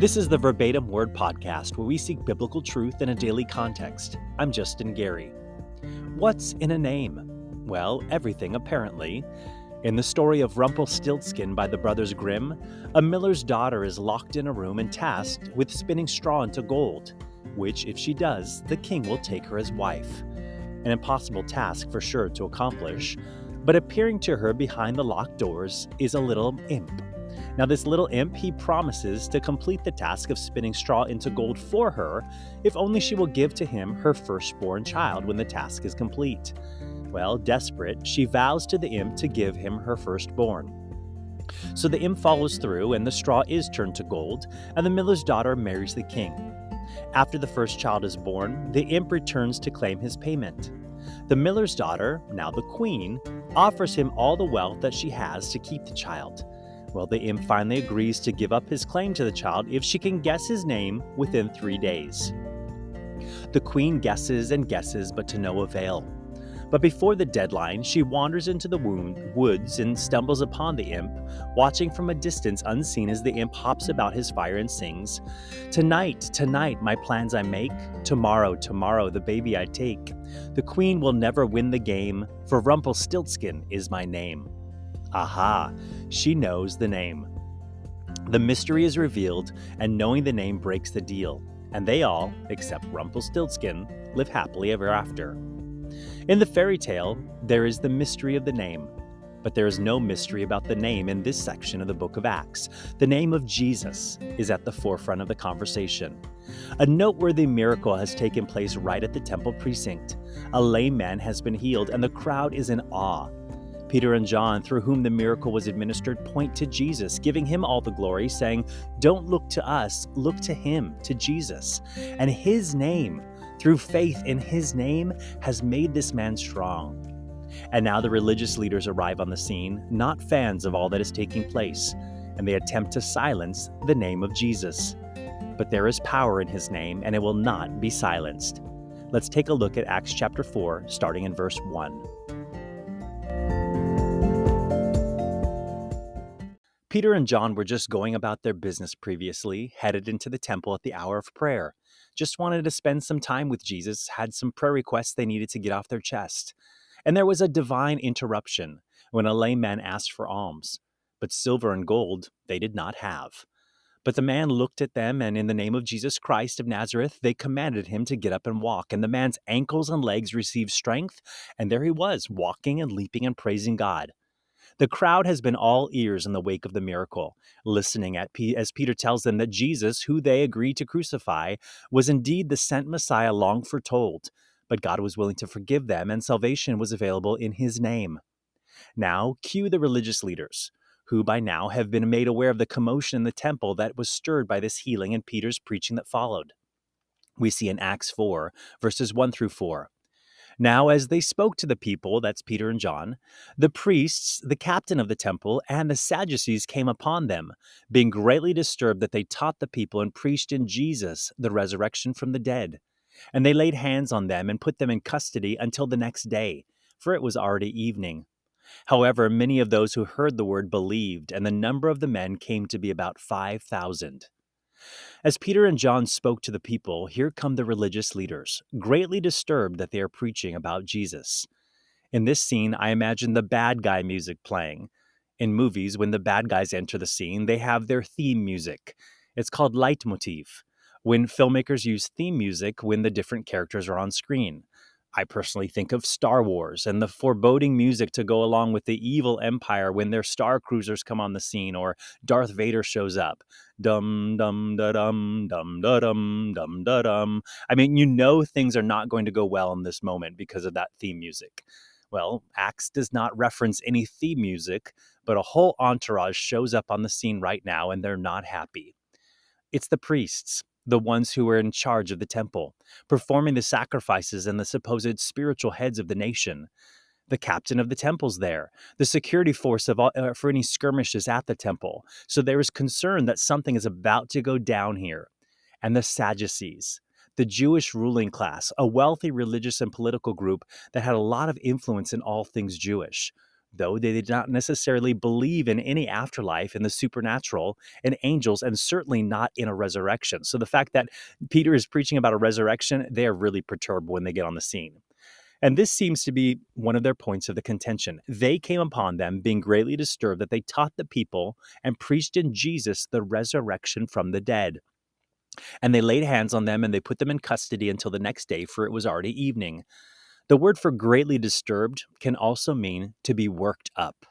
This is the Verbatim Word Podcast, where we seek biblical truth in a daily context. I'm Justin Gary. What's in a name? Well, everything, apparently. In the story of Rumpelstiltskin by the Brothers Grimm, a miller's daughter is locked in a room and tasked with spinning straw into gold, which, if she does, the king will take her as wife. An impossible task for sure to accomplish, but appearing to her behind the locked doors is a little imp now, this little imp, he promises to complete the task of spinning straw into gold for her if only she will give to him her firstborn child when the task is complete. Well, desperate, she vows to the imp to give him her firstborn. So the imp follows through, and the straw is turned to gold, and the miller's daughter marries the king. After the first child is born, the imp returns to claim his payment. The miller's daughter, now the queen, offers him all the wealth that she has to keep the child. Well, the imp finally agrees to give up his claim to the child if she can guess his name within three days. The queen guesses and guesses, but to no avail. But before the deadline, she wanders into the wound woods and stumbles upon the imp, watching from a distance unseen as the imp hops about his fire and sings, Tonight, tonight, my plans I make. Tomorrow, tomorrow, the baby I take. The queen will never win the game, for Rumpelstiltskin is my name. Aha, she knows the name. The mystery is revealed, and knowing the name breaks the deal, and they all, except Rumpelstiltskin, live happily ever after. In the fairy tale, there is the mystery of the name, but there is no mystery about the name in this section of the book of Acts. The name of Jesus is at the forefront of the conversation. A noteworthy miracle has taken place right at the temple precinct. A lame man has been healed, and the crowd is in awe. Peter and John, through whom the miracle was administered, point to Jesus, giving him all the glory, saying, Don't look to us, look to him, to Jesus. And his name, through faith in his name, has made this man strong. And now the religious leaders arrive on the scene, not fans of all that is taking place, and they attempt to silence the name of Jesus. But there is power in his name, and it will not be silenced. Let's take a look at Acts chapter 4, starting in verse 1. Peter and John were just going about their business previously, headed into the temple at the hour of prayer. Just wanted to spend some time with Jesus, had some prayer requests they needed to get off their chest. And there was a divine interruption when a lame man asked for alms. But silver and gold they did not have. But the man looked at them, and in the name of Jesus Christ of Nazareth, they commanded him to get up and walk. And the man's ankles and legs received strength, and there he was, walking and leaping and praising God. The crowd has been all ears in the wake of the miracle, listening P- as Peter tells them that Jesus, who they agreed to crucify, was indeed the sent Messiah long foretold, but God was willing to forgive them, and salvation was available in his name. Now, cue the religious leaders, who by now have been made aware of the commotion in the temple that was stirred by this healing and Peter's preaching that followed. We see in Acts 4, verses 1 through 4. Now, as they spoke to the people, that's Peter and John, the priests, the captain of the temple, and the Sadducees came upon them, being greatly disturbed that they taught the people and preached in Jesus the resurrection from the dead. And they laid hands on them and put them in custody until the next day, for it was already evening. However, many of those who heard the word believed, and the number of the men came to be about 5,000. As Peter and John spoke to the people, here come the religious leaders, greatly disturbed that they are preaching about Jesus. In this scene, I imagine the bad guy music playing. In movies, when the bad guys enter the scene, they have their theme music. It's called leitmotif, when filmmakers use theme music when the different characters are on screen. I personally think of Star Wars and the foreboding music to go along with the evil empire when their star cruisers come on the scene or Darth Vader shows up. Dum dum da dum dum da dum dum da dum. I mean, you know things are not going to go well in this moment because of that theme music. Well, Acts does not reference any theme music, but a whole entourage shows up on the scene right now and they're not happy. It's the priests the ones who were in charge of the temple, performing the sacrifices and the supposed spiritual heads of the nation. The captain of the temple's there, the security force of all, uh, for any skirmishes at the temple. So there is concern that something is about to go down here. And the Sadducees, the Jewish ruling class, a wealthy religious and political group that had a lot of influence in all things Jewish. Though they did not necessarily believe in any afterlife, in the supernatural, in angels, and certainly not in a resurrection. So the fact that Peter is preaching about a resurrection, they are really perturbed when they get on the scene. And this seems to be one of their points of the contention. They came upon them being greatly disturbed that they taught the people and preached in Jesus the resurrection from the dead. And they laid hands on them and they put them in custody until the next day, for it was already evening. The word for greatly disturbed can also mean to be worked up.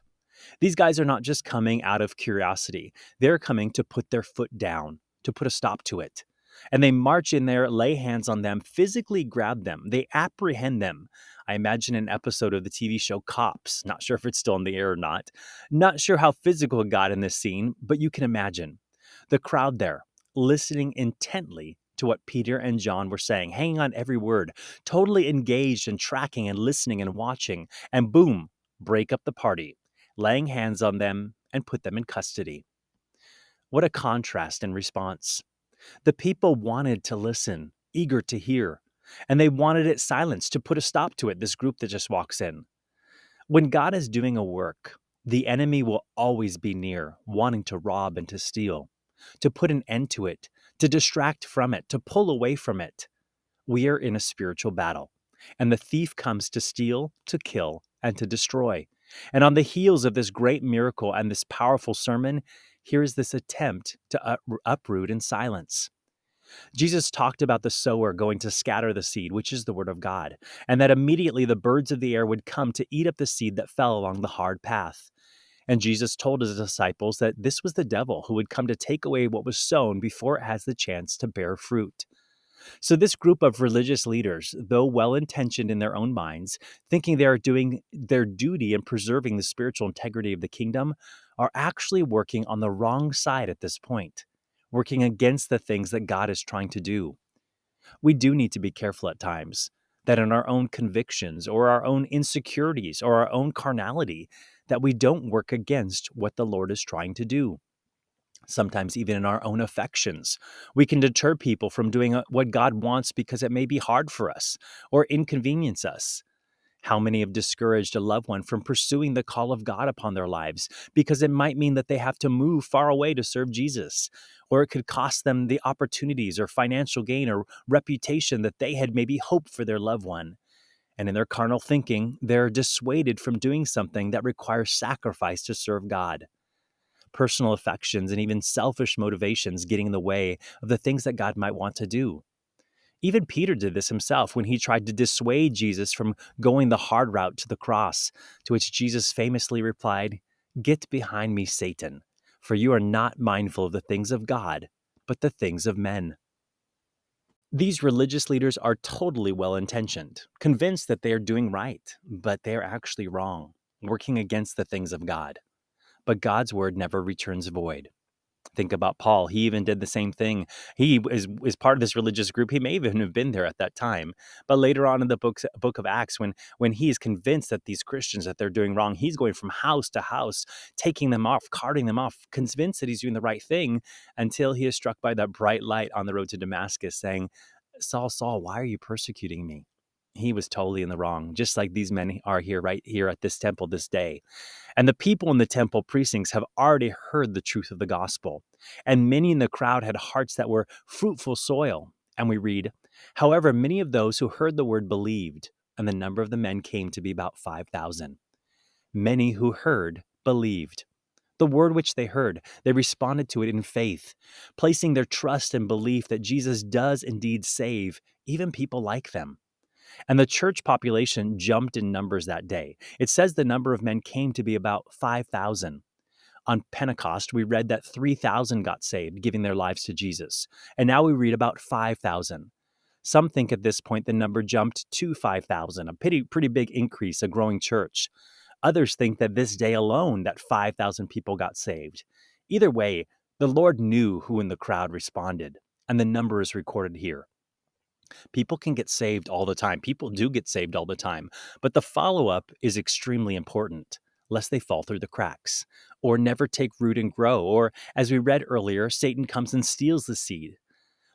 These guys are not just coming out of curiosity, they're coming to put their foot down, to put a stop to it. And they march in there, lay hands on them, physically grab them. They apprehend them. I imagine an episode of the TV show Cops. Not sure if it's still in the air or not. Not sure how physical it got in this scene, but you can imagine. The crowd there, listening intently to what Peter and John were saying, hanging on every word, totally engaged and tracking and listening and watching, and boom, break up the party, laying hands on them and put them in custody. What a contrast in response. The people wanted to listen, eager to hear, and they wanted it silenced to put a stop to it, this group that just walks in. When God is doing a work, the enemy will always be near, wanting to rob and to steal, to put an end to it, to distract from it, to pull away from it. We are in a spiritual battle, and the thief comes to steal, to kill, and to destroy. And on the heels of this great miracle and this powerful sermon, here is this attempt to uproot in silence. Jesus talked about the sower going to scatter the seed, which is the word of God, and that immediately the birds of the air would come to eat up the seed that fell along the hard path. And Jesus told his disciples that this was the devil who would come to take away what was sown before it has the chance to bear fruit. So, this group of religious leaders, though well intentioned in their own minds, thinking they are doing their duty in preserving the spiritual integrity of the kingdom, are actually working on the wrong side at this point, working against the things that God is trying to do. We do need to be careful at times that in our own convictions or our own insecurities or our own carnality, that we don't work against what the Lord is trying to do. Sometimes, even in our own affections, we can deter people from doing uh, what God wants because it may be hard for us or inconvenience us. How many have discouraged a loved one from pursuing the call of God upon their lives because it might mean that they have to move far away to serve Jesus, or it could cost them the opportunities or financial gain or reputation that they had maybe hoped for their loved one? And in their carnal thinking, they're dissuaded from doing something that requires sacrifice to serve God. Personal affections and even selfish motivations getting in the way of the things that God might want to do. Even Peter did this himself when he tried to dissuade Jesus from going the hard route to the cross, to which Jesus famously replied, Get behind me, Satan, for you are not mindful of the things of God, but the things of men. These religious leaders are totally well intentioned, convinced that they are doing right, but they are actually wrong, working against the things of God. But God's word never returns void. Think about Paul. He even did the same thing. He is, is part of this religious group. He may even have been there at that time. But later on in the book, book of Acts, when, when he is convinced that these Christians that they're doing wrong, he's going from house to house, taking them off, carting them off, convinced that he's doing the right thing until he is struck by that bright light on the road to Damascus saying, Saul, Saul, why are you persecuting me? He was totally in the wrong, just like these men are here, right here at this temple this day. And the people in the temple precincts have already heard the truth of the gospel. And many in the crowd had hearts that were fruitful soil. And we read, However, many of those who heard the word believed, and the number of the men came to be about 5,000. Many who heard believed. The word which they heard, they responded to it in faith, placing their trust and belief that Jesus does indeed save even people like them. And the church population jumped in numbers that day. It says the number of men came to be about 5,000. On Pentecost, we read that 3,000 got saved, giving their lives to Jesus. And now we read about 5,000. Some think at this point the number jumped to 5,000, a pretty, pretty big increase, a growing church. Others think that this day alone that 5,000 people got saved. Either way, the Lord knew who in the crowd responded, and the number is recorded here. People can get saved all the time. People do get saved all the time. But the follow up is extremely important, lest they fall through the cracks or never take root and grow. Or, as we read earlier, Satan comes and steals the seed.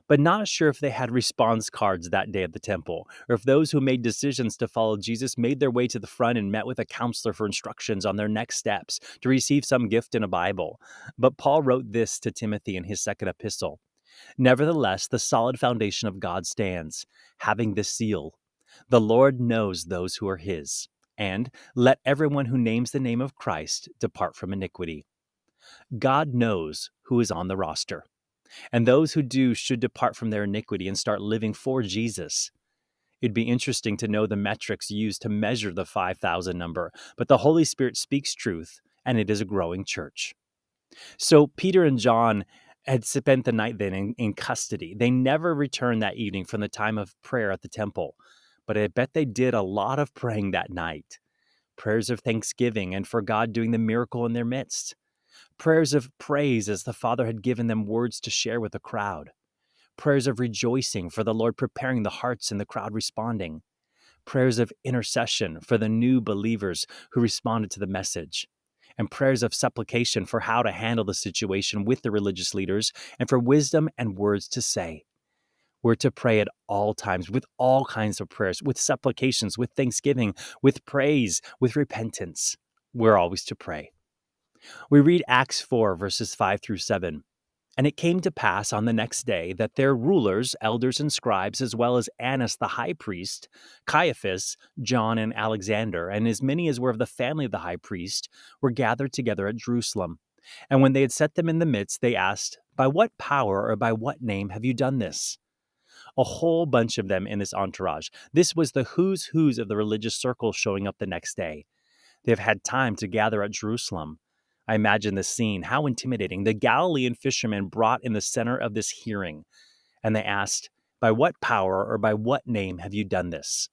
but not sure if they had response cards that day at the temple, or if those who made decisions to follow Jesus made their way to the front and met with a counselor for instructions on their next steps to receive some gift in a Bible. But Paul wrote this to Timothy in his second epistle Nevertheless, the solid foundation of God stands, having this seal The Lord knows those who are his. And let everyone who names the name of Christ depart from iniquity. God knows who is on the roster. And those who do should depart from their iniquity and start living for Jesus. It'd be interesting to know the metrics used to measure the 5,000 number, but the Holy Spirit speaks truth, and it is a growing church. So Peter and John had spent the night then in, in custody. They never returned that evening from the time of prayer at the temple, but I bet they did a lot of praying that night. Prayers of thanksgiving and for God doing the miracle in their midst. Prayers of praise as the Father had given them words to share with the crowd, prayers of rejoicing for the Lord preparing the hearts and the crowd responding, prayers of intercession for the new believers who responded to the message, and prayers of supplication for how to handle the situation with the religious leaders and for wisdom and words to say. We're to pray at all times with all kinds of prayers, with supplications, with thanksgiving, with praise, with repentance. We're always to pray. We read Acts 4, verses 5 through 7. And it came to pass on the next day that their rulers, elders, and scribes, as well as Annas the high priest, Caiaphas, John, and Alexander, and as many as were of the family of the high priest, were gathered together at Jerusalem. And when they had set them in the midst, they asked, By what power or by what name have you done this? A whole bunch of them in this entourage. This was the who's who's of the religious circles showing up the next day. They've had time to gather at Jerusalem. I imagine the scene. How intimidating. The Galilean fishermen brought in the center of this hearing, and they asked, By what power or by what name have you done this?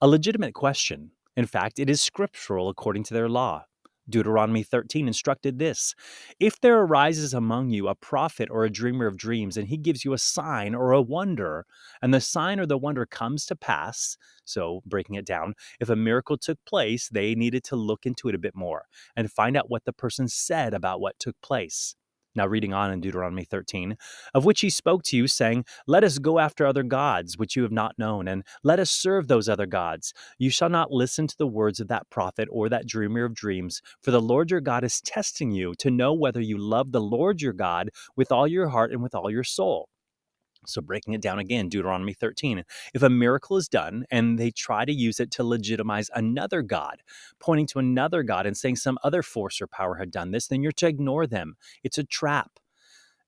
A legitimate question. In fact, it is scriptural according to their law. Deuteronomy 13 instructed this If there arises among you a prophet or a dreamer of dreams, and he gives you a sign or a wonder, and the sign or the wonder comes to pass, so breaking it down, if a miracle took place, they needed to look into it a bit more and find out what the person said about what took place. Now, reading on in Deuteronomy 13, of which he spoke to you, saying, Let us go after other gods, which you have not known, and let us serve those other gods. You shall not listen to the words of that prophet or that dreamer of dreams, for the Lord your God is testing you to know whether you love the Lord your God with all your heart and with all your soul. So, breaking it down again, Deuteronomy 13. If a miracle is done and they try to use it to legitimize another God, pointing to another God and saying some other force or power had done this, then you're to ignore them. It's a trap.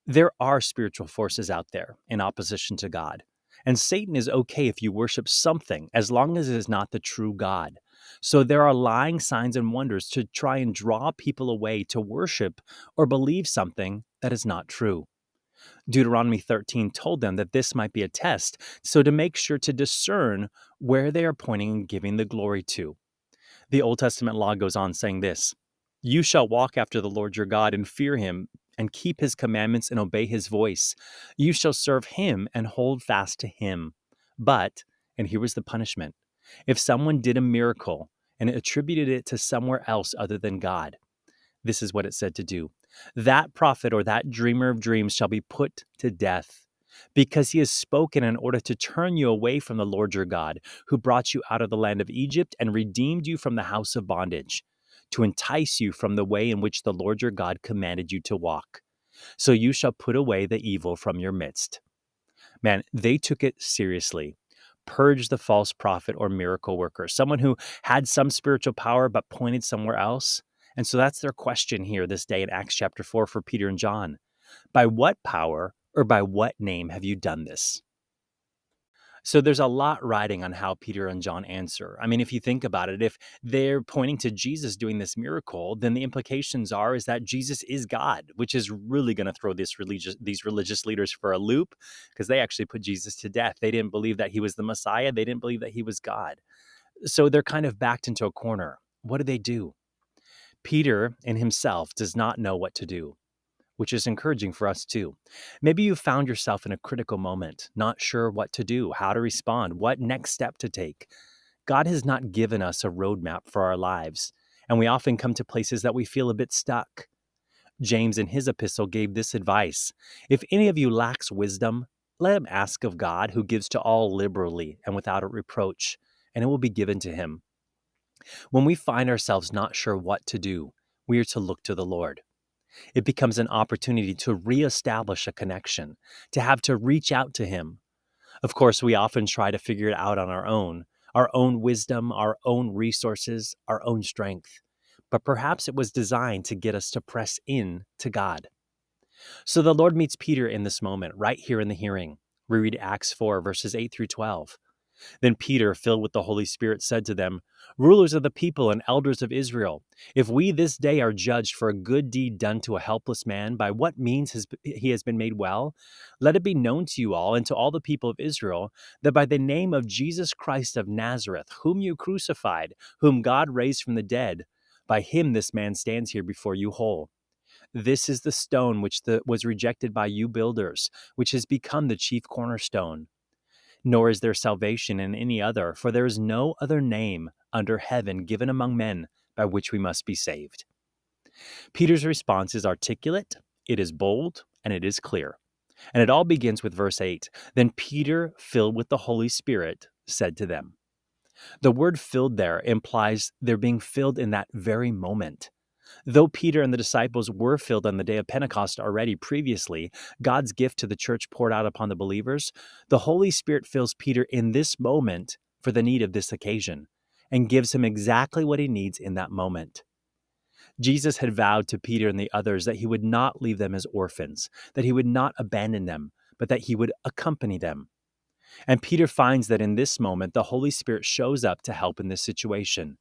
There are spiritual forces out there in opposition to God. And Satan is okay if you worship something as long as it is not the true God. So there are lying signs and wonders to try and draw people away to worship or believe something that is not true. Deuteronomy 13 told them that this might be a test, so to make sure to discern where they are pointing and giving the glory to. The Old Testament law goes on saying this You shall walk after the Lord your God and fear him and keep his commandments and obey his voice. You shall serve him and hold fast to him. But, and here was the punishment if someone did a miracle and attributed it to somewhere else other than God, this is what it said to do that prophet or that dreamer of dreams shall be put to death because he has spoken in order to turn you away from the Lord your God, who brought you out of the land of Egypt and redeemed you from the house of bondage, to entice you from the way in which the Lord your God commanded you to walk. So you shall put away the evil from your midst. Man, they took it seriously. Purge the false prophet or miracle worker, someone who had some spiritual power but pointed somewhere else. And so that's their question here this day in Acts chapter 4 for Peter and John. By what power or by what name have you done this? So there's a lot riding on how Peter and John answer. I mean, if you think about it, if they're pointing to Jesus doing this miracle, then the implications are is that Jesus is God, which is really going to throw this religious these religious leaders for a loop because they actually put Jesus to death. They didn't believe that he was the Messiah. They didn't believe that he was God. So they're kind of backed into a corner. What do they do? Peter in himself does not know what to do, which is encouraging for us too. Maybe you found yourself in a critical moment, not sure what to do, how to respond, what next step to take. God has not given us a roadmap for our lives, and we often come to places that we feel a bit stuck. James, in his epistle, gave this advice If any of you lacks wisdom, let him ask of God, who gives to all liberally and without a reproach, and it will be given to him. When we find ourselves not sure what to do, we are to look to the Lord. It becomes an opportunity to reestablish a connection, to have to reach out to Him. Of course, we often try to figure it out on our own, our own wisdom, our own resources, our own strength. But perhaps it was designed to get us to press in to God. So the Lord meets Peter in this moment, right here in the hearing. We read Acts 4, verses 8 through 12. Then Peter, filled with the Holy Spirit, said to them, Rulers of the people and elders of Israel, if we this day are judged for a good deed done to a helpless man, by what means has, he has been made well, let it be known to you all and to all the people of Israel that by the name of Jesus Christ of Nazareth, whom you crucified, whom God raised from the dead, by him this man stands here before you whole. This is the stone which the, was rejected by you builders, which has become the chief cornerstone nor is there salvation in any other, for there is no other name under heaven given among men by which we must be saved. Peter's response is articulate, it is bold, and it is clear. And it all begins with verse 8. Then Peter, filled with the Holy Spirit, said to them. The word filled there implies they're being filled in that very moment. Though Peter and the disciples were filled on the day of Pentecost already previously, God's gift to the church poured out upon the believers, the Holy Spirit fills Peter in this moment for the need of this occasion and gives him exactly what he needs in that moment. Jesus had vowed to Peter and the others that he would not leave them as orphans, that he would not abandon them, but that he would accompany them. And Peter finds that in this moment, the Holy Spirit shows up to help in this situation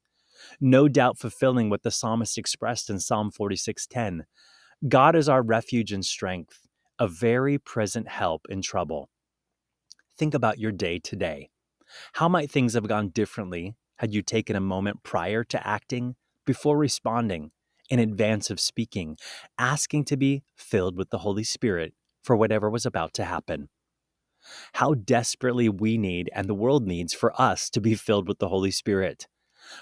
no doubt fulfilling what the psalmist expressed in Psalm 46:10. God is our refuge and strength, a very present help in trouble. Think about your day today. How might things have gone differently had you taken a moment prior to acting, before responding, in advance of speaking, asking to be filled with the Holy Spirit for whatever was about to happen? How desperately we need and the world needs for us to be filled with the Holy Spirit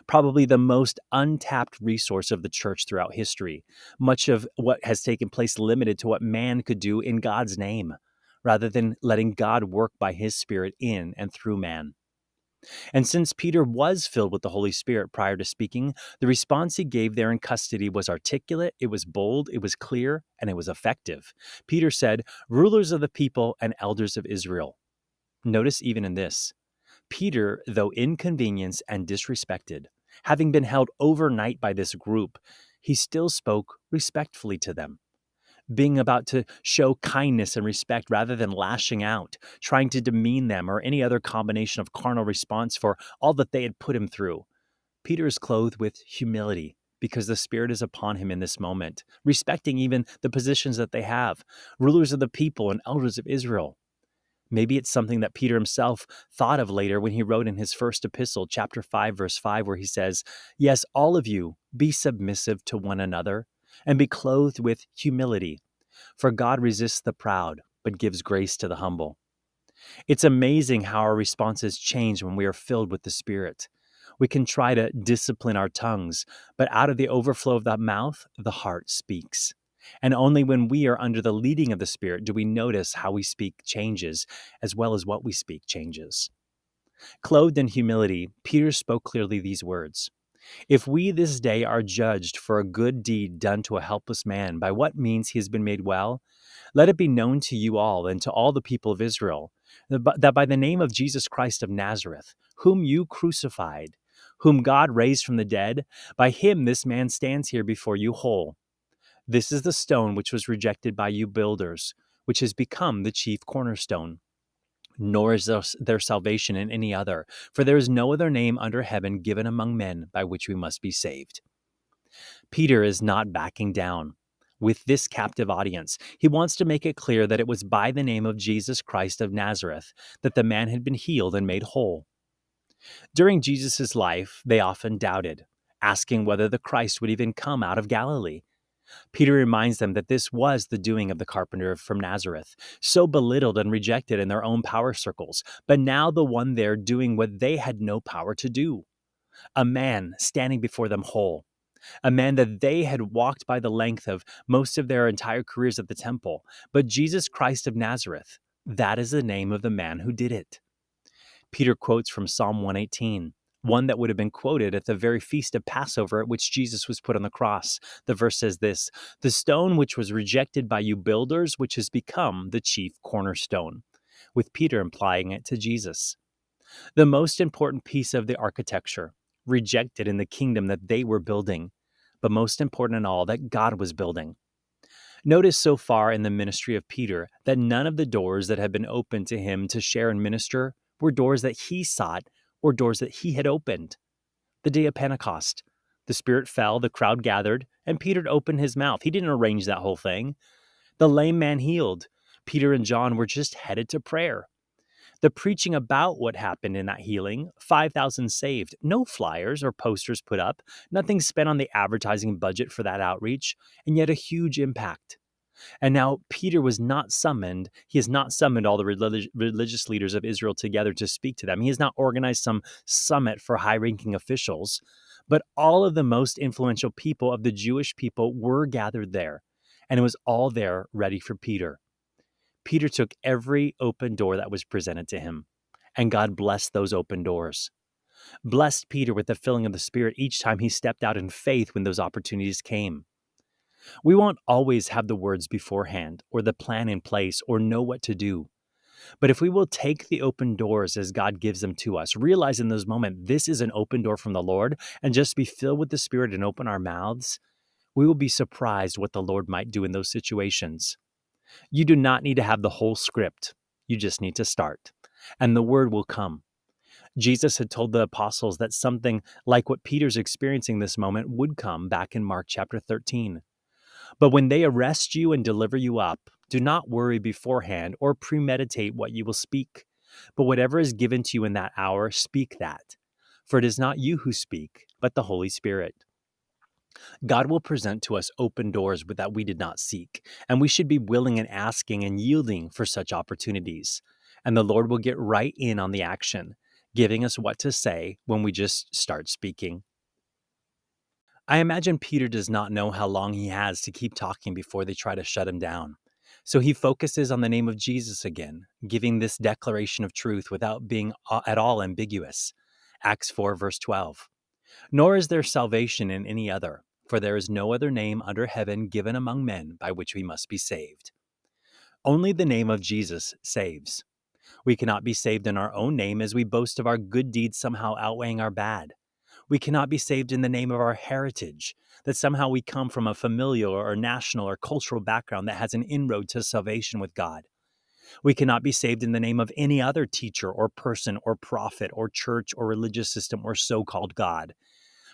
probably the most untapped resource of the church throughout history. Much of what has taken place limited to what man could do in God's name, rather than letting God work by his Spirit in and through man. And since Peter was filled with the Holy Spirit prior to speaking, the response he gave there in custody was articulate, it was bold, it was clear, and it was effective. Peter said, Rulers of the people and elders of Israel. Notice even in this, Peter, though inconvenienced and disrespected, having been held overnight by this group, he still spoke respectfully to them, being about to show kindness and respect rather than lashing out, trying to demean them, or any other combination of carnal response for all that they had put him through. Peter is clothed with humility because the Spirit is upon him in this moment, respecting even the positions that they have, rulers of the people and elders of Israel. Maybe it's something that Peter himself thought of later when he wrote in his first epistle, chapter 5, verse 5, where he says, Yes, all of you, be submissive to one another and be clothed with humility. For God resists the proud, but gives grace to the humble. It's amazing how our responses change when we are filled with the Spirit. We can try to discipline our tongues, but out of the overflow of the mouth, the heart speaks. And only when we are under the leading of the Spirit do we notice how we speak changes, as well as what we speak changes. Clothed in humility, Peter spoke clearly these words If we this day are judged for a good deed done to a helpless man, by what means he has been made well, let it be known to you all and to all the people of Israel that by the name of Jesus Christ of Nazareth, whom you crucified, whom God raised from the dead, by him this man stands here before you whole. This is the stone which was rejected by you builders, which has become the chief cornerstone. Nor is there salvation in any other, for there is no other name under heaven given among men by which we must be saved. Peter is not backing down. With this captive audience, he wants to make it clear that it was by the name of Jesus Christ of Nazareth that the man had been healed and made whole. During Jesus' life, they often doubted, asking whether the Christ would even come out of Galilee. Peter reminds them that this was the doing of the carpenter from Nazareth, so belittled and rejected in their own power circles, but now the one there doing what they had no power to do. A man standing before them whole, a man that they had walked by the length of most of their entire careers at the temple, but Jesus Christ of Nazareth, That is the name of the man who did it. Peter quotes from Psalm 118, one that would have been quoted at the very feast of Passover at which Jesus was put on the cross. The verse says this The stone which was rejected by you builders, which has become the chief cornerstone, with Peter implying it to Jesus. The most important piece of the architecture, rejected in the kingdom that they were building, but most important in all, that God was building. Notice so far in the ministry of Peter that none of the doors that had been opened to him to share and minister were doors that he sought or doors that he had opened. The day of Pentecost, the Spirit fell, the crowd gathered, and Peter opened his mouth. He didn't arrange that whole thing. The lame man healed. Peter and John were just headed to prayer. The preaching about what happened in that healing 5,000 saved, no flyers or posters put up, nothing spent on the advertising budget for that outreach, and yet a huge impact. And now Peter was not summoned. He has not summoned all the relig- religious leaders of Israel together to speak to them. He has not organized some summit for high ranking officials. But all of the most influential people of the Jewish people were gathered there. And it was all there ready for Peter. Peter took every open door that was presented to him, and God blessed those open doors. Blessed Peter with the filling of the Spirit each time he stepped out in faith when those opportunities came. We won't always have the words beforehand, or the plan in place, or know what to do. But if we will take the open doors as God gives them to us, realize in those moments this is an open door from the Lord, and just be filled with the Spirit and open our mouths, we will be surprised what the Lord might do in those situations. You do not need to have the whole script. You just need to start, and the word will come. Jesus had told the apostles that something like what Peter's experiencing this moment would come back in Mark chapter 13. But when they arrest you and deliver you up, do not worry beforehand or premeditate what you will speak. But whatever is given to you in that hour, speak that. For it is not you who speak, but the Holy Spirit. God will present to us open doors that we did not seek, and we should be willing and asking and yielding for such opportunities. And the Lord will get right in on the action, giving us what to say when we just start speaking. I imagine Peter does not know how long he has to keep talking before they try to shut him down. So he focuses on the name of Jesus again, giving this declaration of truth without being at all ambiguous. Acts 4, verse 12. Nor is there salvation in any other, for there is no other name under heaven given among men by which we must be saved. Only the name of Jesus saves. We cannot be saved in our own name as we boast of our good deeds somehow outweighing our bad. We cannot be saved in the name of our heritage, that somehow we come from a familial or national or cultural background that has an inroad to salvation with God. We cannot be saved in the name of any other teacher or person or prophet or church or religious system or so called God.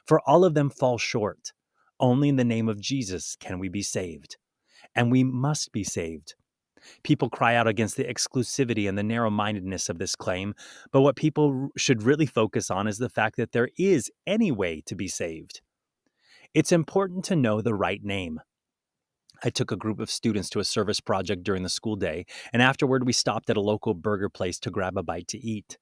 For all of them fall short. Only in the name of Jesus can we be saved. And we must be saved. People cry out against the exclusivity and the narrow mindedness of this claim, but what people should really focus on is the fact that there is any way to be saved. It's important to know the right name. I took a group of students to a service project during the school day, and afterward we stopped at a local burger place to grab a bite to eat.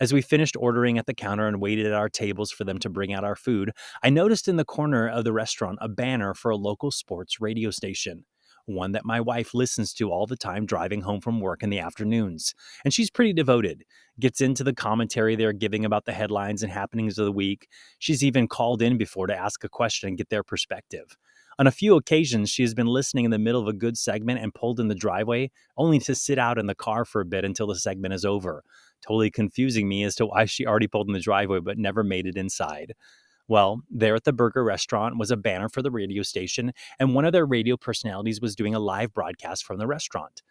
As we finished ordering at the counter and waited at our tables for them to bring out our food, I noticed in the corner of the restaurant a banner for a local sports radio station, one that my wife listens to all the time driving home from work in the afternoons. And she's pretty devoted, gets into the commentary they're giving about the headlines and happenings of the week. She's even called in before to ask a question and get their perspective. On a few occasions, she has been listening in the middle of a good segment and pulled in the driveway, only to sit out in the car for a bit until the segment is over, totally confusing me as to why she already pulled in the driveway but never made it inside. Well, there at the burger restaurant was a banner for the radio station, and one of their radio personalities was doing a live broadcast from the restaurant.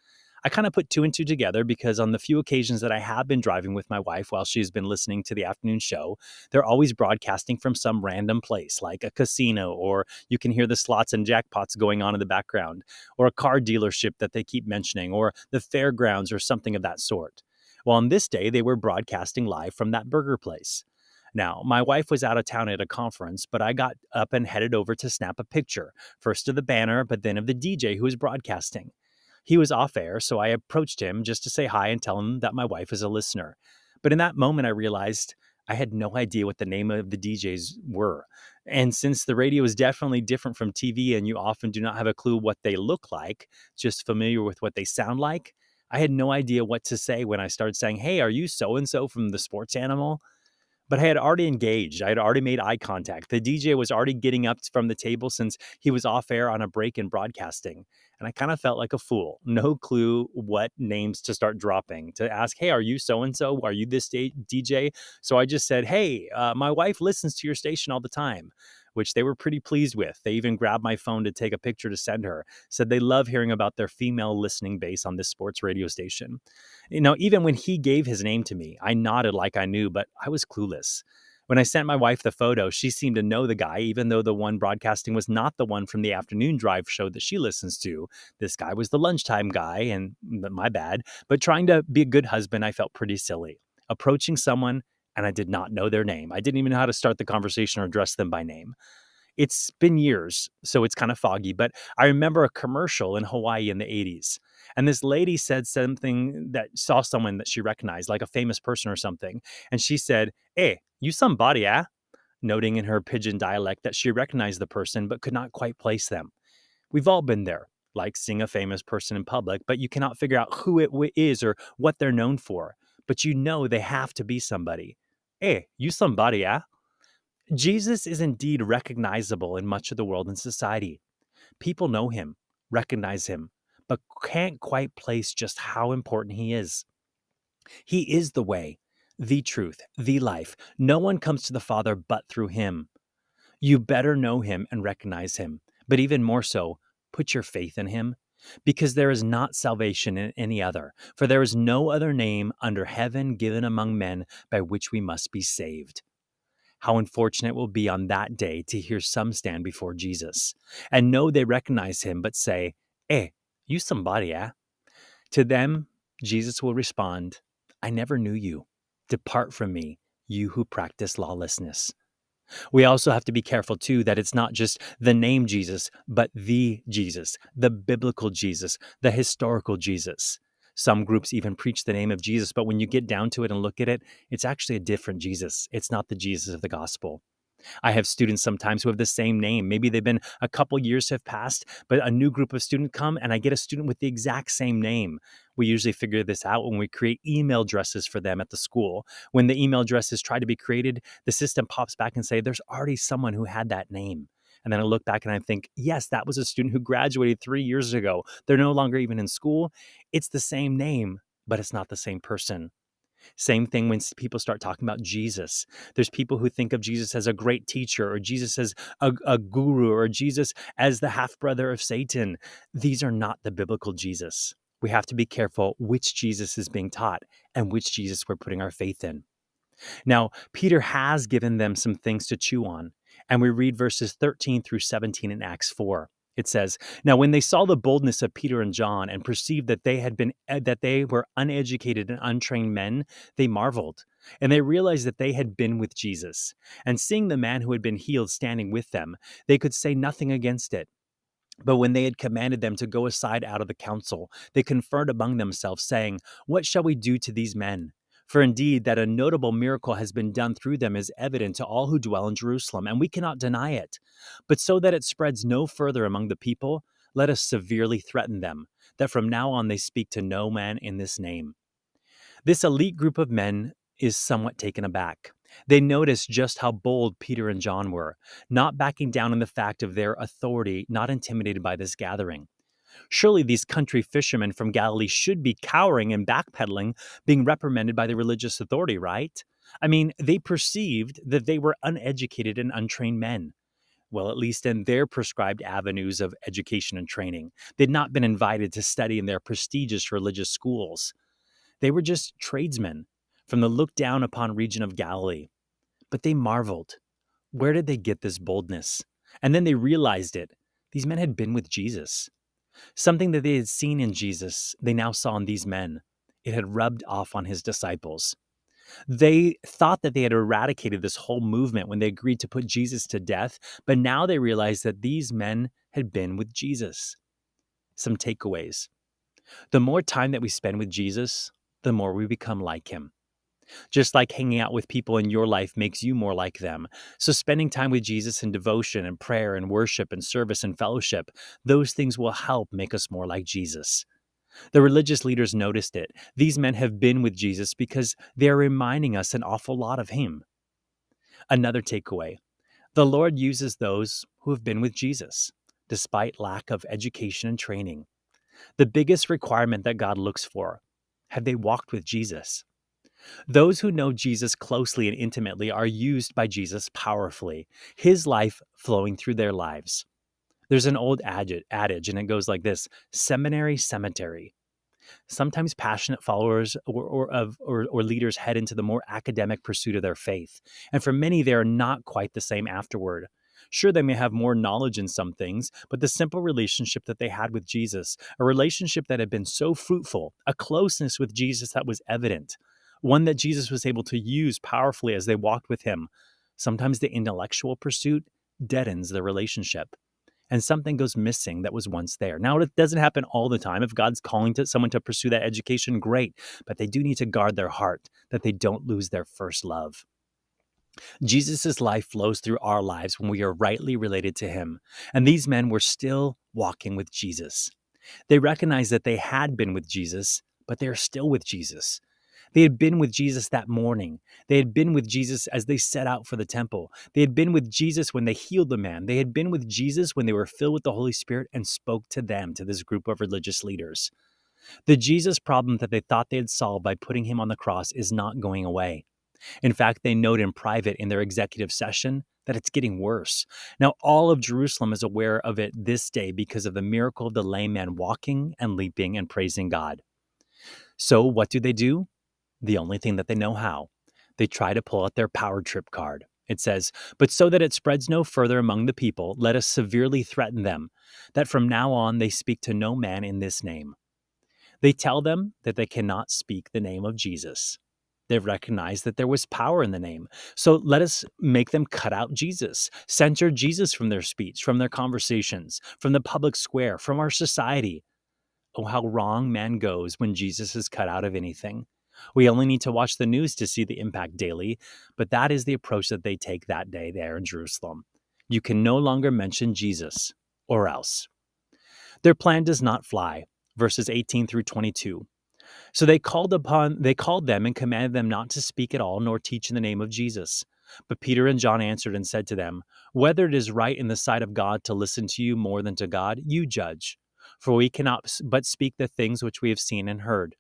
I kind of put two and two together because on the few occasions that I have been driving with my wife while she's been listening to the afternoon show, they're always broadcasting from some random place, like a casino, or you can hear the slots and jackpots going on in the background, or a car dealership that they keep mentioning, or the fairgrounds, or something of that sort. Well, on this day, they were broadcasting live from that burger place. Now, my wife was out of town at a conference, but I got up and headed over to snap a picture, first of the banner, but then of the DJ who was broadcasting. He was off air, so I approached him just to say hi and tell him that my wife is a listener. But in that moment, I realized I had no idea what the name of the DJs were. And since the radio is definitely different from TV and you often do not have a clue what they look like, just familiar with what they sound like, I had no idea what to say when I started saying, Hey, are you so and so from the sports animal? But I had already engaged. I had already made eye contact. The DJ was already getting up from the table since he was off air on a break in broadcasting. And I kind of felt like a fool. No clue what names to start dropping to ask, Hey, are you so and so? Are you this DJ? So I just said, Hey, uh, my wife listens to your station all the time which they were pretty pleased with. They even grabbed my phone to take a picture to send her. Said they love hearing about their female listening base on this sports radio station. You know, even when he gave his name to me, I nodded like I knew, but I was clueless. When I sent my wife the photo, she seemed to know the guy, even though the one broadcasting was not the one from the afternoon drive show that she listens to. This guy was the lunchtime guy, and my bad. But trying to be a good husband, I felt pretty silly. Approaching someone and I did not know their name. I didn't even know how to start the conversation or address them by name. It's been years, so it's kind of foggy, but I remember a commercial in Hawaii in the 80s. And this lady said something that saw someone that she recognized, like a famous person or something. And she said, Hey, you somebody, ah? Noting in her pidgin dialect that she recognized the person but could not quite place them. We've all been there, like seeing a famous person in public, but you cannot figure out who it is or what they're known for. But you know they have to be somebody. Hey, you somebody, yeah? Jesus is indeed recognizable in much of the world and society. People know him, recognize him, but can't quite place just how important he is. He is the way, the truth, the life. No one comes to the Father but through him. You better know him and recognize him, but even more so, put your faith in him because there is not salvation in any other, for there is no other name under heaven given among men by which we must be saved. How unfortunate it will be on that day to hear some stand before Jesus and know they recognize him, but say, Eh, you somebody, eh? To them, Jesus will respond, I never knew you. Depart from me, you who practice lawlessness. We also have to be careful too that it's not just the name Jesus, but the Jesus, the biblical Jesus, the historical Jesus. Some groups even preach the name of Jesus, but when you get down to it and look at it, it's actually a different Jesus. It's not the Jesus of the gospel. I have students sometimes who have the same name. Maybe they've been a couple years have passed, but a new group of students come and I get a student with the exact same name. We usually figure this out when we create email addresses for them at the school. When the email addresses try to be created, the system pops back and say there's already someone who had that name. And then I look back and I think, yes, that was a student who graduated 3 years ago. They're no longer even in school. It's the same name, but it's not the same person. Same thing when people start talking about Jesus. There's people who think of Jesus as a great teacher, or Jesus as a, a guru, or Jesus as the half brother of Satan. These are not the biblical Jesus. We have to be careful which Jesus is being taught and which Jesus we're putting our faith in. Now, Peter has given them some things to chew on, and we read verses 13 through 17 in Acts 4. It says, "Now when they saw the boldness of Peter and John and perceived that they had been eh, that they were uneducated and untrained men, they marveled, and they realized that they had been with Jesus. And seeing the man who had been healed standing with them, they could say nothing against it." But when they had commanded them to go aside out of the council, they conferred among themselves, saying, What shall we do to these men? For indeed, that a notable miracle has been done through them is evident to all who dwell in Jerusalem, and we cannot deny it. But so that it spreads no further among the people, let us severely threaten them, that from now on they speak to no man in this name. This elite group of men is somewhat taken aback. They notice just how bold Peter and John were, not backing down on the fact of their authority, not intimidated by this gathering. Surely these country fishermen from Galilee should be cowering and backpedaling, being reprimanded by the religious authority, right? I mean, they perceived that they were uneducated and untrained men. Well, at least in their prescribed avenues of education and training. They'd not been invited to study in their prestigious religious schools. They were just tradesmen from the looked down upon region of Galilee. But they marveled. Where did they get this boldness? And then they realized it. These men had been with Jesus. Something that they had seen in Jesus, they now saw in these men. It had rubbed off on his disciples. They thought that they had eradicated this whole movement when they agreed to put Jesus to death, but now they realized that these men had been with Jesus. Some takeaways. The more time that we spend with Jesus, the more we become like him. Just like hanging out with people in your life makes you more like them. So, spending time with Jesus in devotion and prayer and worship and service and fellowship, those things will help make us more like Jesus. The religious leaders noticed it. These men have been with Jesus because they are reminding us an awful lot of him. Another takeaway the Lord uses those who have been with Jesus, despite lack of education and training. The biggest requirement that God looks for have they walked with Jesus? Those who know Jesus closely and intimately are used by Jesus powerfully, his life flowing through their lives. There's an old adage, and it goes like this seminary cemetery. Sometimes passionate followers or, or of or, or leaders head into the more academic pursuit of their faith, and for many, they are not quite the same afterward. Sure, they may have more knowledge in some things, but the simple relationship that they had with Jesus, a relationship that had been so fruitful, a closeness with Jesus that was evident, one that Jesus was able to use powerfully as they walked with him. Sometimes the intellectual pursuit deadens the relationship and something goes missing that was once there. Now, it doesn't happen all the time. If God's calling to someone to pursue that education, great, but they do need to guard their heart that they don't lose their first love. Jesus' life flows through our lives when we are rightly related to him. And these men were still walking with Jesus. They recognized that they had been with Jesus, but they are still with Jesus. They had been with Jesus that morning. They had been with Jesus as they set out for the temple. They had been with Jesus when they healed the man. They had been with Jesus when they were filled with the Holy Spirit and spoke to them, to this group of religious leaders. The Jesus problem that they thought they had solved by putting him on the cross is not going away. In fact, they note in private in their executive session that it's getting worse. Now, all of Jerusalem is aware of it this day because of the miracle of the lame man walking and leaping and praising God. So, what do they do? The only thing that they know how. They try to pull out their power trip card. It says, But so that it spreads no further among the people, let us severely threaten them, that from now on they speak to no man in this name. They tell them that they cannot speak the name of Jesus. They've recognized that there was power in the name. So let us make them cut out Jesus, censor Jesus from their speech, from their conversations, from the public square, from our society. Oh, how wrong man goes when Jesus is cut out of anything. We only need to watch the news to see the impact daily, but that is the approach that they take that day there in Jerusalem. You can no longer mention Jesus, or else. Their plan does not fly. Verses 18 through 22. So they called upon they called them and commanded them not to speak at all nor teach in the name of Jesus. But Peter and John answered and said to them, Whether it is right in the sight of God to listen to you more than to God, you judge. For we cannot but speak the things which we have seen and heard.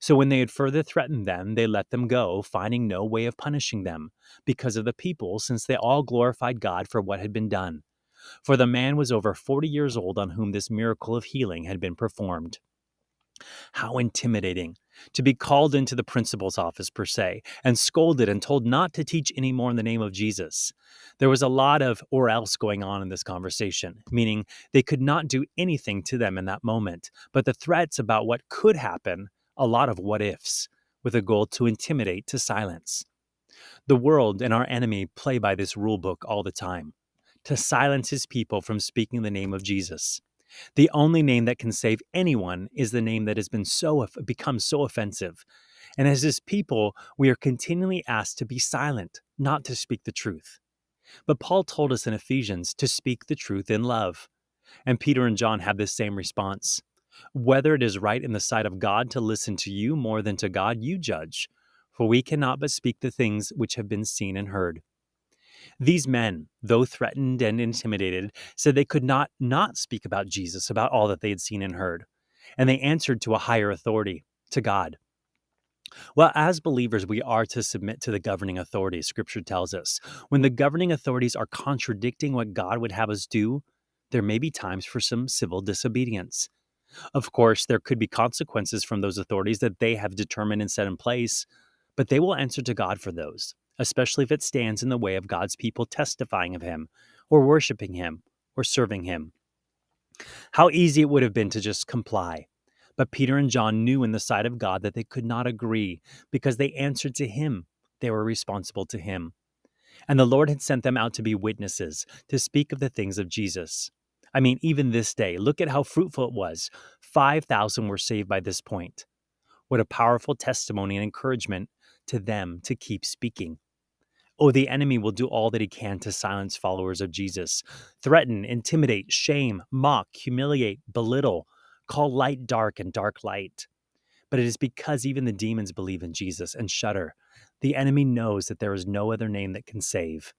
So when they had further threatened them, they let them go, finding no way of punishing them, because of the people, since they all glorified God for what had been done. For the man was over forty years old on whom this miracle of healing had been performed. How intimidating to be called into the principal's office, per se, and scolded and told not to teach any more in the name of Jesus. There was a lot of or else going on in this conversation, meaning they could not do anything to them in that moment, but the threats about what could happen a lot of what ifs, with a goal to intimidate to silence. The world and our enemy play by this rule book all the time to silence his people from speaking the name of Jesus. The only name that can save anyone is the name that has been so become so offensive. And as his people, we are continually asked to be silent, not to speak the truth. But Paul told us in Ephesians to speak the truth in love. And Peter and John have this same response. Whether it is right in the sight of God to listen to you more than to God, you judge, for we cannot but speak the things which have been seen and heard. These men, though threatened and intimidated, said they could not not speak about Jesus, about all that they had seen and heard. And they answered to a higher authority, to God. Well, as believers, we are to submit to the governing authorities, scripture tells us. When the governing authorities are contradicting what God would have us do, there may be times for some civil disobedience. Of course, there could be consequences from those authorities that they have determined and set in place, but they will answer to God for those, especially if it stands in the way of God's people testifying of Him, or worshiping Him, or serving Him. How easy it would have been to just comply. But Peter and John knew in the sight of God that they could not agree because they answered to Him. They were responsible to Him. And the Lord had sent them out to be witnesses, to speak of the things of Jesus. I mean, even this day, look at how fruitful it was. 5,000 were saved by this point. What a powerful testimony and encouragement to them to keep speaking. Oh, the enemy will do all that he can to silence followers of Jesus, threaten, intimidate, shame, mock, humiliate, belittle, call light dark and dark light. But it is because even the demons believe in Jesus and shudder. The enemy knows that there is no other name that can save.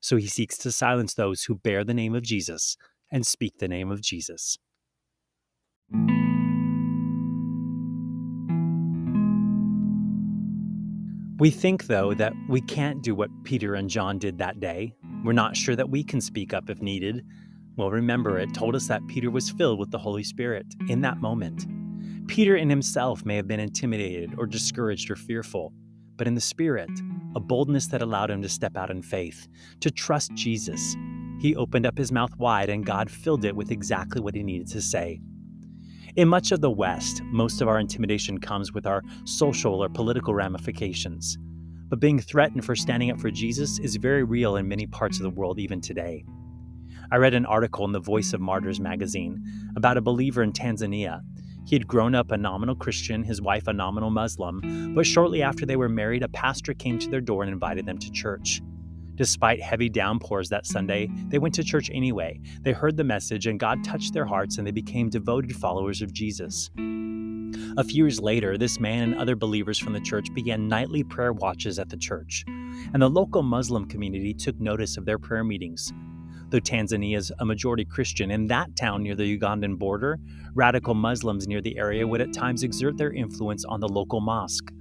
So he seeks to silence those who bear the name of Jesus and speak the name of Jesus. We think, though, that we can't do what Peter and John did that day. We're not sure that we can speak up if needed. Well, remember, it told us that Peter was filled with the Holy Spirit in that moment. Peter in himself may have been intimidated or discouraged or fearful, but in the Spirit, a boldness that allowed him to step out in faith, to trust Jesus. He opened up his mouth wide, and God filled it with exactly what he needed to say. In much of the West, most of our intimidation comes with our social or political ramifications. But being threatened for standing up for Jesus is very real in many parts of the world even today. I read an article in the Voice of Martyrs magazine about a believer in Tanzania. He had grown up a nominal Christian, his wife a nominal Muslim, but shortly after they were married, a pastor came to their door and invited them to church. Despite heavy downpours that Sunday, they went to church anyway. They heard the message, and God touched their hearts, and they became devoted followers of Jesus. A few years later, this man and other believers from the church began nightly prayer watches at the church, and the local Muslim community took notice of their prayer meetings. Though Tanzania is a majority Christian, in that town near the Ugandan border, radical Muslims near the area would at times exert their influence on the local mosque.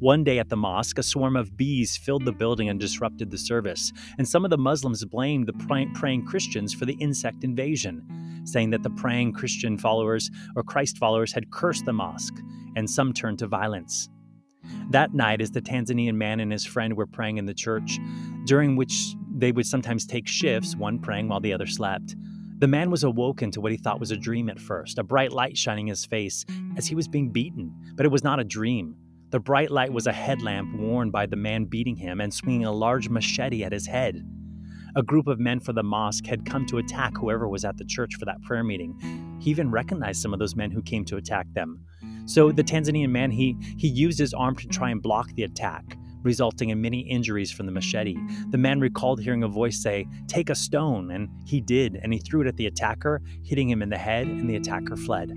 One day at the mosque, a swarm of bees filled the building and disrupted the service, and some of the Muslims blamed the praying Christians for the insect invasion, saying that the praying Christian followers or Christ followers had cursed the mosque, and some turned to violence. That night, as the Tanzanian man and his friend were praying in the church, during which they would sometimes take shifts, one praying while the other slept, the man was awoken to what he thought was a dream at first, a bright light shining his face as he was being beaten. But it was not a dream. The bright light was a headlamp worn by the man beating him and swinging a large machete at his head. A group of men from the mosque had come to attack whoever was at the church for that prayer meeting. He even recognized some of those men who came to attack them. So the Tanzanian man, he, he used his arm to try and block the attack, resulting in many injuries from the machete. The man recalled hearing a voice say, Take a stone, and he did, and he threw it at the attacker, hitting him in the head, and the attacker fled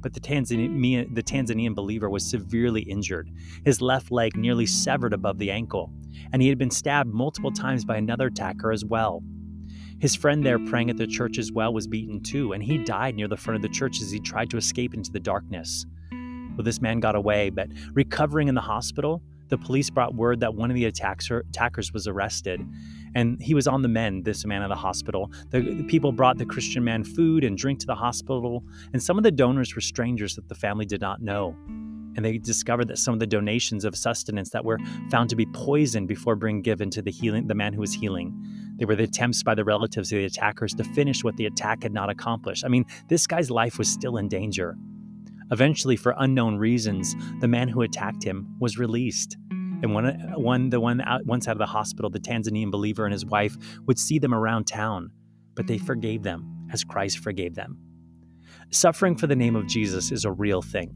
but the Tanzanian, the Tanzanian believer was severely injured, his left leg nearly severed above the ankle, and he had been stabbed multiple times by another attacker as well. His friend there praying at the church as well was beaten too, and he died near the front of the church as he tried to escape into the darkness. Well, this man got away, but recovering in the hospital, the police brought word that one of the attackers was arrested, and he was on the mend, this man at the hospital. The, the, people brought the Christian man food and drink to the hospital, and some of the donors were strangers that the family did not know. And they discovered that some of the donations of sustenance that were found to be poisoned before being given to the healing the man who was healing. They were the attempts by the relatives of the attackers to finish what the attack had not accomplished. I mean, this guy's life was still in danger. Eventually, for unknown reasons, the man who attacked him was released. And one, uh, one the one out, once out of the hospital, the Tanzanian believer and his wife would see them around town, but they mm-hmm. forgave them as Christ forgave them. Suffering for the name of Jesus is a real thing.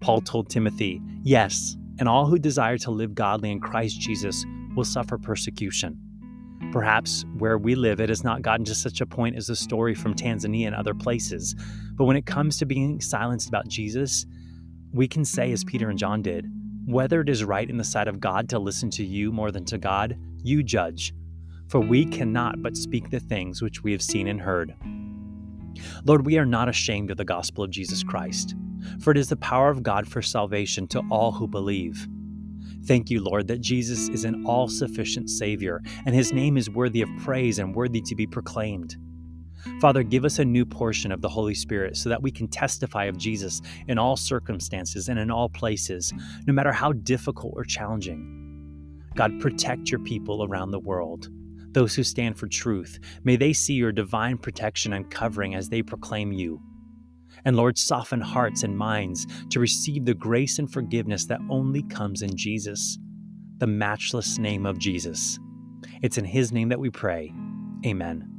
Paul mm-hmm. told Timothy, Yes, and all who desire to live godly in Christ Jesus will suffer persecution. Perhaps where we live, it has not gotten to such a point as the story from Tanzania and other places. But when it comes to being silenced about Jesus, we can say, as Peter and John did, whether it is right in the sight of God to listen to you more than to God, you judge. For we cannot but speak the things which we have seen and heard. Lord, we are not ashamed of the gospel of Jesus Christ, for it is the power of God for salvation to all who believe. Thank you, Lord, that Jesus is an all sufficient Savior, and his name is worthy of praise and worthy to be proclaimed. Father, give us a new portion of the Holy Spirit so that we can testify of Jesus in all circumstances and in all places, no matter how difficult or challenging. God, protect your people around the world. Those who stand for truth, may they see your divine protection and covering as they proclaim you. And Lord, soften hearts and minds to receive the grace and forgiveness that only comes in Jesus, the matchless name of Jesus. It's in His name that we pray. Amen.